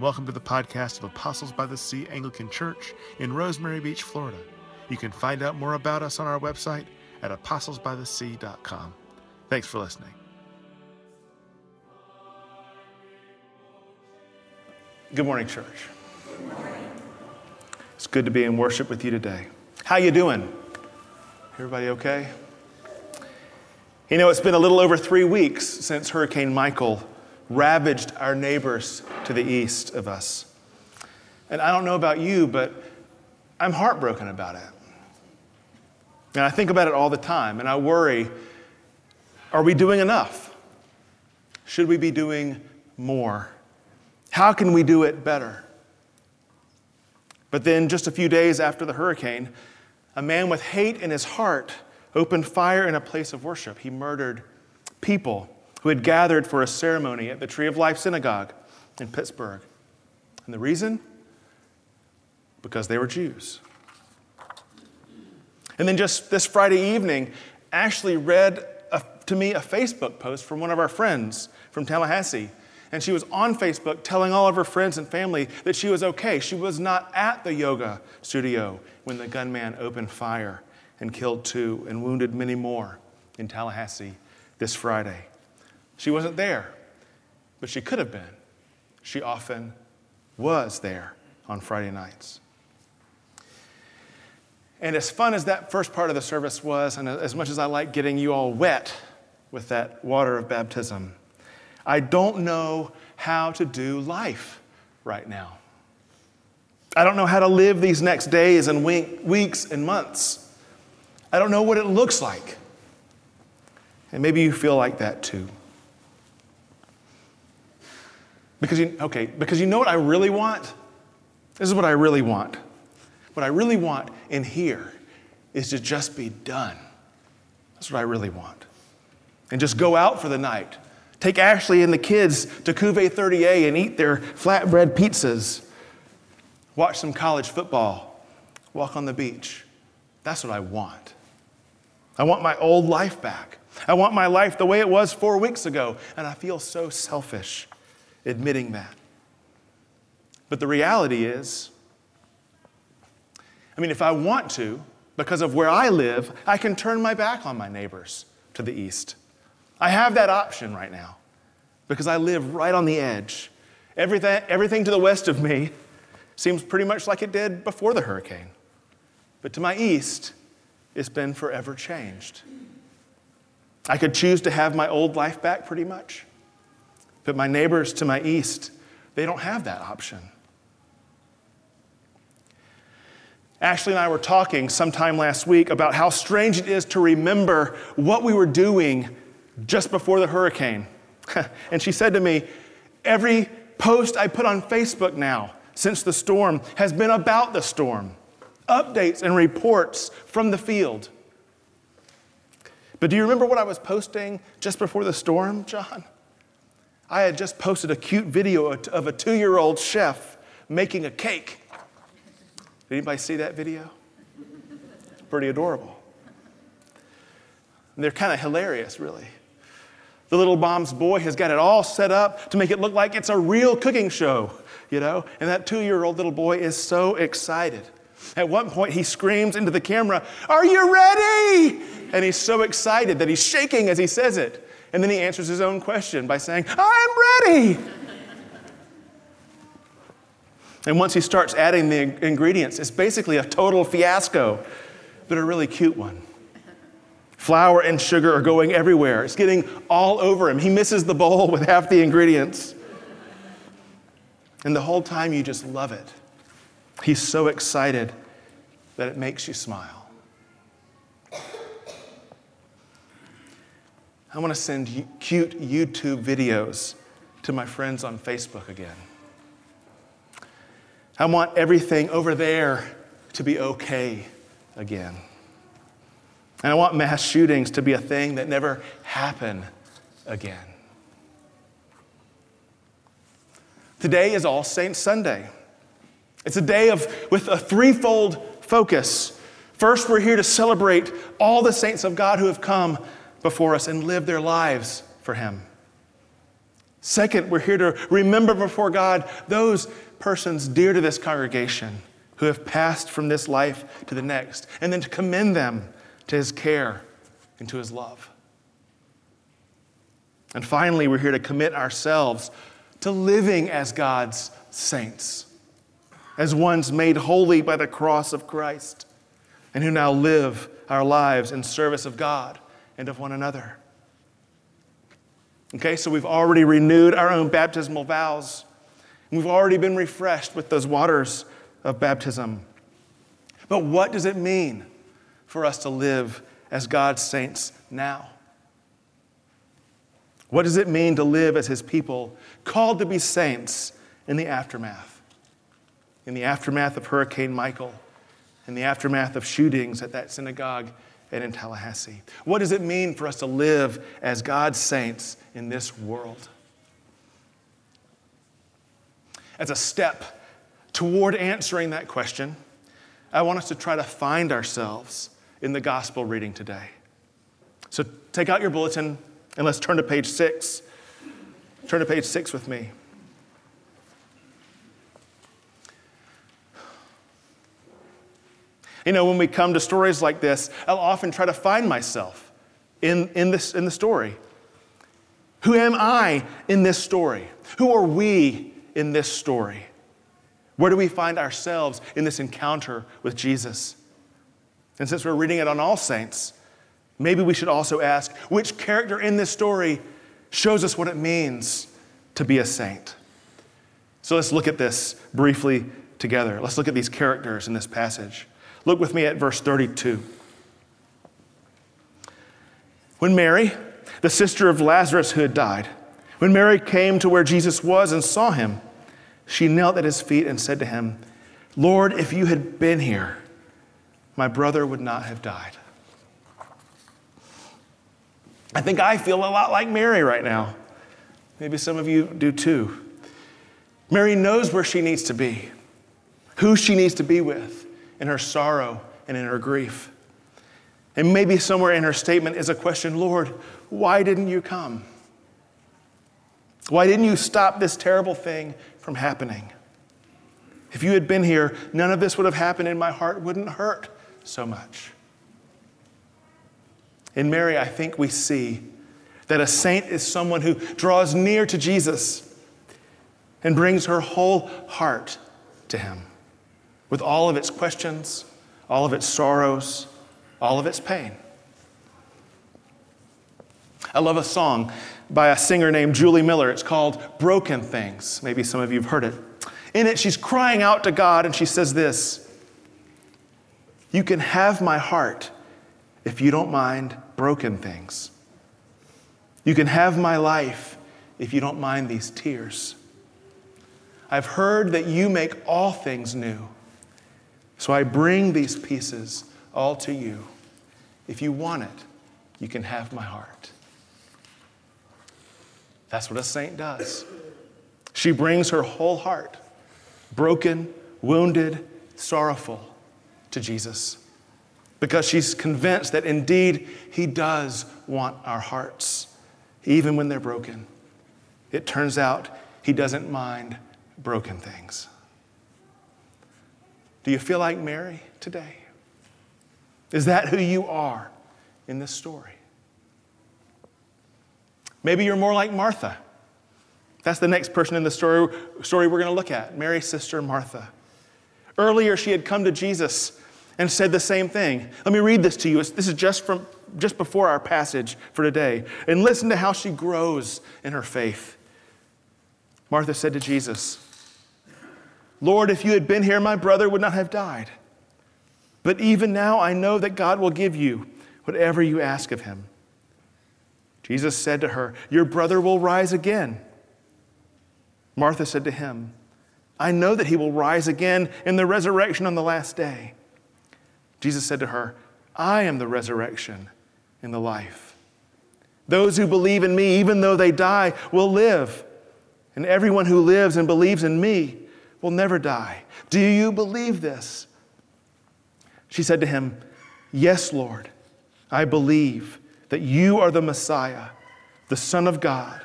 Welcome to the podcast of Apostles by the Sea Anglican Church in Rosemary Beach, Florida. You can find out more about us on our website at apostlesbythesea.com. Thanks for listening. Good morning, church. It's good to be in worship with you today. How you doing? Everybody okay? You know, it's been a little over three weeks since Hurricane Michael ravaged our neighbors to the east of us. And I don't know about you, but I'm heartbroken about it. And I think about it all the time, and I worry are we doing enough? Should we be doing more? How can we do it better? But then, just a few days after the hurricane, a man with hate in his heart opened fire in a place of worship. He murdered people who had gathered for a ceremony at the Tree of Life Synagogue in Pittsburgh. And the reason? Because they were Jews. And then just this Friday evening, Ashley read a, to me a Facebook post from one of our friends from Tallahassee. And she was on Facebook telling all of her friends and family that she was okay. She was not at the yoga studio when the gunman opened fire and killed two and wounded many more in Tallahassee this Friday. She wasn't there, but she could have been. She often was there on Friday nights. And as fun as that first part of the service was, and as much as I like getting you all wet with that water of baptism, I don't know how to do life right now. I don't know how to live these next days and weeks and months. I don't know what it looks like. And maybe you feel like that too. Because you, okay, because you know what I really want? This is what I really want. What I really want in here is to just be done. That's what I really want. And just go out for the night. Take Ashley and the kids to Cuvée 30A and eat their flatbread pizzas. Watch some college football. Walk on the beach. That's what I want. I want my old life back. I want my life the way it was four weeks ago. And I feel so selfish admitting that. But the reality is, I mean, if I want to, because of where I live, I can turn my back on my neighbors to the east. I have that option right now because I live right on the edge. Everything, everything to the west of me seems pretty much like it did before the hurricane. But to my east, it's been forever changed. I could choose to have my old life back pretty much. But my neighbors to my east, they don't have that option. Ashley and I were talking sometime last week about how strange it is to remember what we were doing just before the hurricane. and she said to me, Every post I put on Facebook now since the storm has been about the storm, updates and reports from the field. But do you remember what I was posting just before the storm, John? I had just posted a cute video of a two year old chef making a cake. Did anybody see that video? Pretty adorable. And they're kind of hilarious, really. The little mom's boy has got it all set up to make it look like it's a real cooking show, you know? And that two year old little boy is so excited. At one point, he screams into the camera, Are you ready? And he's so excited that he's shaking as he says it. And then he answers his own question by saying, I'm ready. and once he starts adding the ingredients, it's basically a total fiasco, but a really cute one. Flour and sugar are going everywhere. It's getting all over him. He misses the bowl with half the ingredients. And the whole time you just love it. He's so excited that it makes you smile. I want to send cute YouTube videos to my friends on Facebook again. I want everything over there to be okay again. And I want mass shootings to be a thing that never happen again. Today is All Saints Sunday. It's a day of, with a threefold focus. First, we're here to celebrate all the saints of God who have come before us and live their lives for Him. Second, we're here to remember before God those persons dear to this congregation who have passed from this life to the next, and then to commend them to his care and to his love. And finally, we're here to commit ourselves to living as God's saints, as ones made holy by the cross of Christ, and who now live our lives in service of God and of one another. Okay, so we've already renewed our own baptismal vows. We've already been refreshed with those waters of baptism. But what does it mean for us to live as God's saints now? What does it mean to live as His people, called to be saints in the aftermath? In the aftermath of Hurricane Michael, in the aftermath of shootings at that synagogue and in Tallahassee. What does it mean for us to live as God's saints in this world? As a step toward answering that question, I want us to try to find ourselves in the gospel reading today. So take out your bulletin and let's turn to page six. Turn to page six with me. You know, when we come to stories like this, I'll often try to find myself in, in, this, in the story. Who am I in this story? Who are we in this story? Where do we find ourselves in this encounter with Jesus? And since we're reading it on All Saints, maybe we should also ask which character in this story shows us what it means to be a saint? So let's look at this briefly together. Let's look at these characters in this passage. Look with me at verse 32. When Mary, the sister of Lazarus who had died, when Mary came to where Jesus was and saw him, she knelt at his feet and said to him, Lord, if you had been here, my brother would not have died. I think I feel a lot like Mary right now. Maybe some of you do too. Mary knows where she needs to be, who she needs to be with in her sorrow and in her grief. And maybe somewhere in her statement is a question Lord, why didn't you come? Why didn't you stop this terrible thing from happening? If you had been here, none of this would have happened and my heart wouldn't hurt so much. In Mary, I think we see that a saint is someone who draws near to Jesus and brings her whole heart to him with all of its questions, all of its sorrows, all of its pain. I love a song by a singer named Julie Miller. It's called Broken Things. Maybe some of you have heard it. In it, she's crying out to God and she says this You can have my heart if you don't mind broken things. You can have my life if you don't mind these tears. I've heard that you make all things new. So I bring these pieces all to you. If you want it, you can have my heart. That's what a saint does. She brings her whole heart, broken, wounded, sorrowful, to Jesus because she's convinced that indeed He does want our hearts, even when they're broken. It turns out He doesn't mind broken things. Do you feel like Mary today? Is that who you are in this story? Maybe you're more like Martha. That's the next person in the story, story we're going to look at Mary's sister Martha. Earlier, she had come to Jesus and said the same thing. Let me read this to you. This is just from just before our passage for today. And listen to how she grows in her faith. Martha said to Jesus, Lord, if you had been here, my brother would not have died. But even now I know that God will give you whatever you ask of him. Jesus said to her, Your brother will rise again. Martha said to him, I know that he will rise again in the resurrection on the last day. Jesus said to her, I am the resurrection and the life. Those who believe in me, even though they die, will live. And everyone who lives and believes in me will never die. Do you believe this? She said to him, Yes, Lord, I believe that you are the Messiah, the Son of God,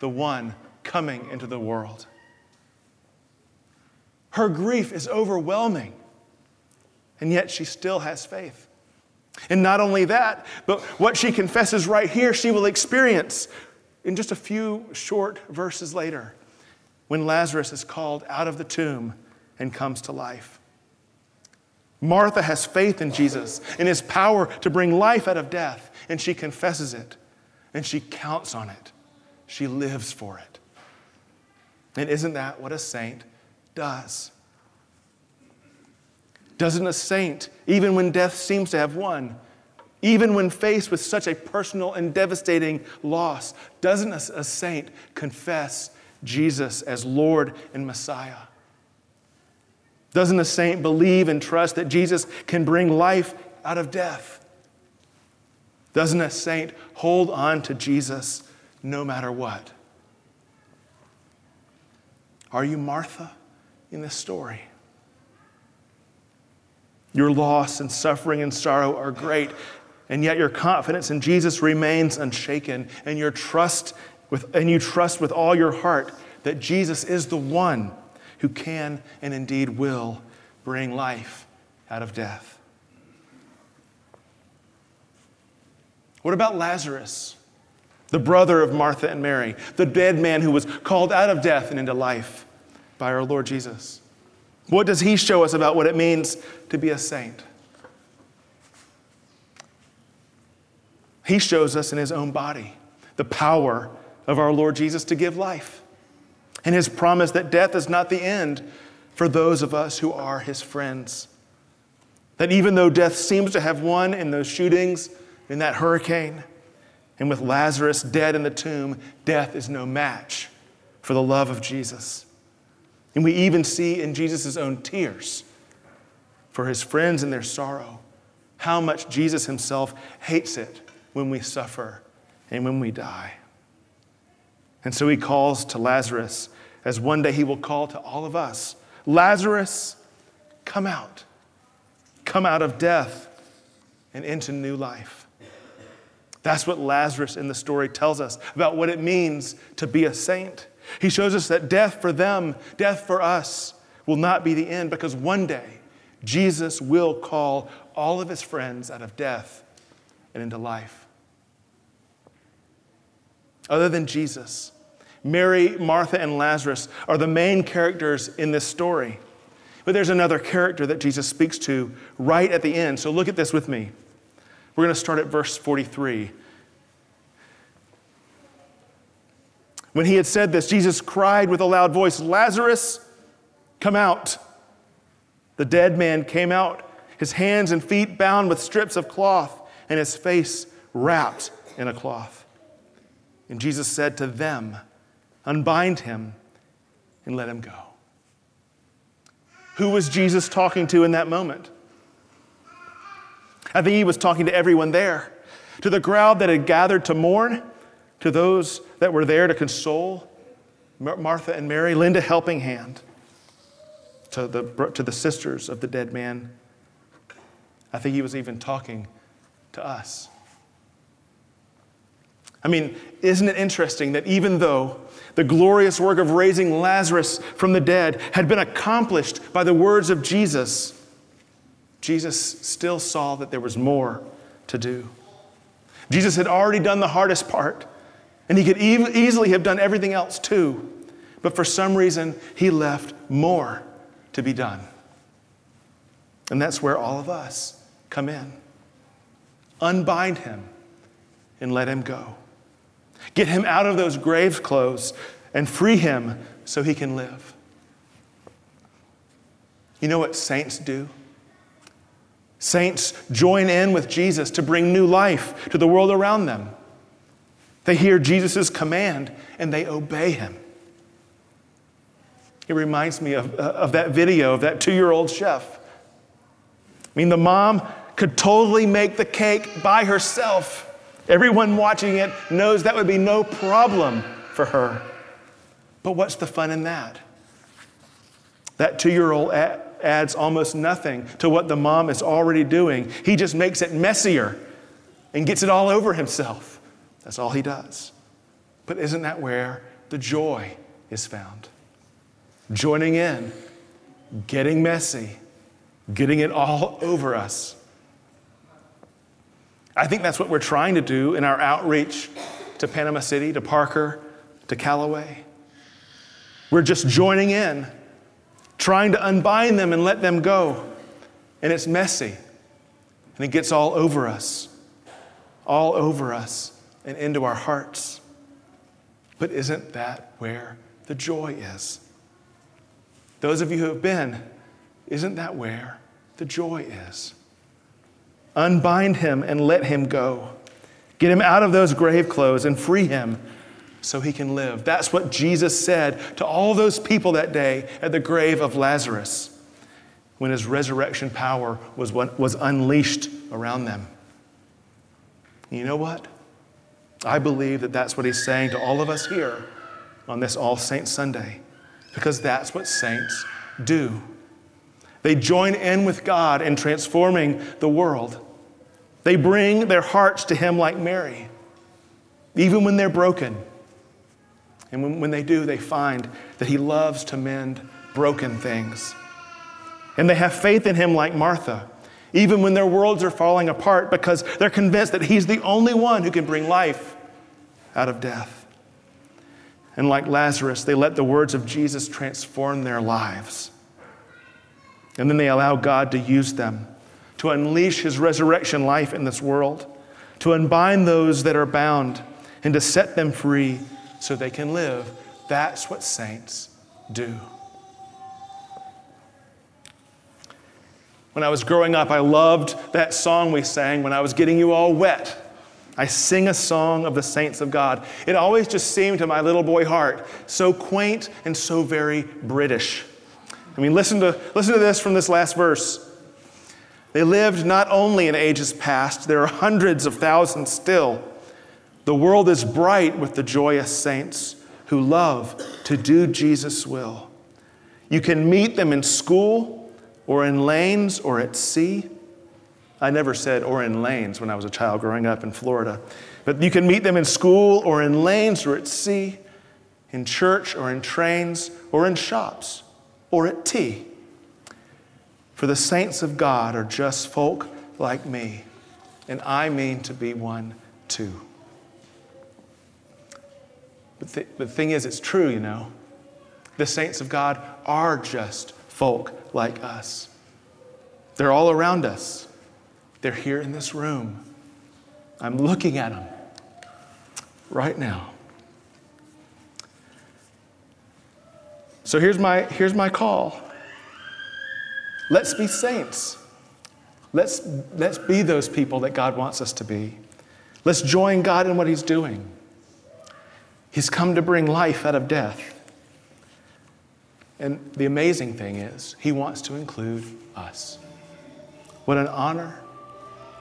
the one coming into the world. Her grief is overwhelming, and yet she still has faith. And not only that, but what she confesses right here, she will experience in just a few short verses later when Lazarus is called out of the tomb and comes to life. Martha has faith in Jesus and his power to bring life out of death, and she confesses it and she counts on it. She lives for it. And isn't that what a saint does? Doesn't a saint, even when death seems to have won, even when faced with such a personal and devastating loss, doesn't a, a saint confess Jesus as Lord and Messiah? Doesn't a saint believe and trust that Jesus can bring life out of death? Doesn't a saint hold on to Jesus no matter what? Are you Martha in this story? Your loss and suffering and sorrow are great, and yet your confidence in Jesus remains unshaken, and your trust with, and you trust with all your heart that Jesus is the one who can and indeed will bring life out of death. What about Lazarus, the brother of Martha and Mary, the dead man who was called out of death and into life by our Lord Jesus? What does he show us about what it means to be a saint? He shows us in his own body the power of our Lord Jesus to give life and his promise that death is not the end for those of us who are his friends. That even though death seems to have won in those shootings, in that hurricane, and with Lazarus dead in the tomb, death is no match for the love of Jesus. And we even see in Jesus' own tears for his friends and their sorrow how much Jesus himself hates it when we suffer and when we die. And so he calls to Lazarus, as one day he will call to all of us Lazarus, come out. Come out of death and into new life. That's what Lazarus in the story tells us about what it means to be a saint. He shows us that death for them, death for us, will not be the end because one day Jesus will call all of his friends out of death and into life. Other than Jesus, Mary, Martha, and Lazarus are the main characters in this story. But there's another character that Jesus speaks to right at the end. So look at this with me. We're going to start at verse 43. When he had said this, Jesus cried with a loud voice, Lazarus, come out. The dead man came out, his hands and feet bound with strips of cloth, and his face wrapped in a cloth. And Jesus said to them, Unbind him and let him go. Who was Jesus talking to in that moment? I think he was talking to everyone there, to the crowd that had gathered to mourn to those that were there to console Martha and Mary, lend a helping hand to the, to the sisters of the dead man. I think he was even talking to us. I mean, isn't it interesting that even though the glorious work of raising Lazarus from the dead had been accomplished by the words of Jesus, Jesus still saw that there was more to do. Jesus had already done the hardest part. And he could e- easily have done everything else too. But for some reason, he left more to be done. And that's where all of us come in. Unbind him and let him go. Get him out of those grave clothes and free him so he can live. You know what saints do? Saints join in with Jesus to bring new life to the world around them. They hear Jesus' command and they obey him. It reminds me of, uh, of that video of that two year old chef. I mean, the mom could totally make the cake by herself. Everyone watching it knows that would be no problem for her. But what's the fun in that? That two year old adds almost nothing to what the mom is already doing. He just makes it messier and gets it all over himself. That's all he does. But isn't that where the joy is found. Joining in, getting messy, getting it all over us. I think that's what we're trying to do in our outreach to Panama City, to Parker, to Callaway. We're just joining in, trying to unbind them and let them go. And it's messy. And it gets all over us, all over us and into our hearts. But isn't that where the joy is? Those of you who have been, isn't that where the joy is? Unbind him and let him go. Get him out of those grave clothes and free him so he can live. That's what Jesus said to all those people that day at the grave of Lazarus when his resurrection power was, was unleashed around them. You know what? I believe that that's what he's saying to all of us here on this All Saints Sunday, because that's what saints do. They join in with God in transforming the world. They bring their hearts to Him like Mary, even when they're broken. And when, when they do, they find that He loves to mend broken things. And they have faith in Him like Martha, even when their worlds are falling apart, because they're convinced that He's the only one who can bring life out of death. And like Lazarus, they let the words of Jesus transform their lives. And then they allow God to use them to unleash his resurrection life in this world, to unbind those that are bound, and to set them free so they can live. That's what saints do. When I was growing up, I loved that song we sang when I was getting you all wet. I sing a song of the saints of God. It always just seemed to my little boy heart so quaint and so very British. I mean, listen to, listen to this from this last verse. They lived not only in ages past, there are hundreds of thousands still. The world is bright with the joyous saints who love to do Jesus' will. You can meet them in school or in lanes or at sea. I never said or in lanes when I was a child growing up in Florida. But you can meet them in school or in lanes or at sea, in church or in trains or in shops or at tea. For the saints of God are just folk like me, and I mean to be one too. But the, the thing is, it's true, you know. The saints of God are just folk like us. They're all around us. They're here in this room. I'm looking at them right now. So here's my, here's my call. Let's be saints. Let's, let's be those people that God wants us to be. Let's join God in what He's doing. He's come to bring life out of death. And the amazing thing is, He wants to include us. What an honor,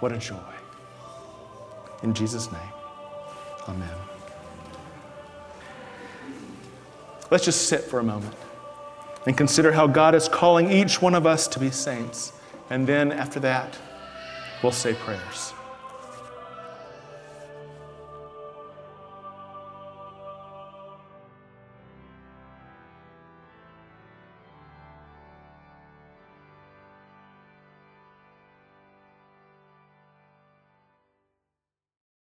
what a joy. In Jesus' name, Amen. Let's just sit for a moment and consider how God is calling each one of us to be saints. And then after that, we'll say prayers.